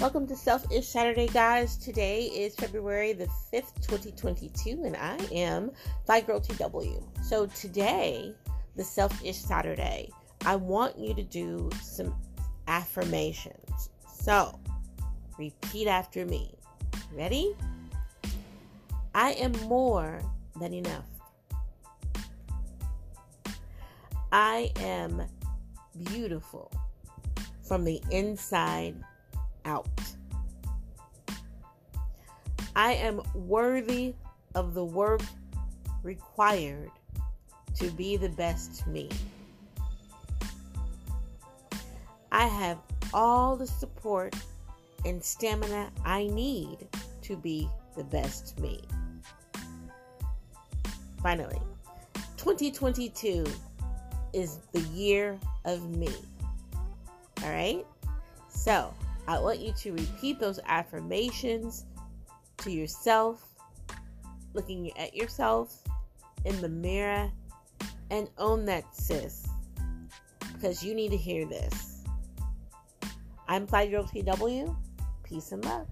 Welcome to Selfish Saturday, guys. Today is February the 5th, 2022, and I am Fly Girl TW. So, today, the Selfish Saturday, I want you to do some affirmations. So, repeat after me. Ready? I am more than enough. I am beautiful from the inside out. I am worthy of the work required to be the best me. I have all the support and stamina I need to be the best me. Finally, 2022 is the year of me. All right? So, I want you to repeat those affirmations to yourself, looking at yourself in the mirror, and own that, sis, because you need to hear this. I'm Fly Girl TW. Peace and love.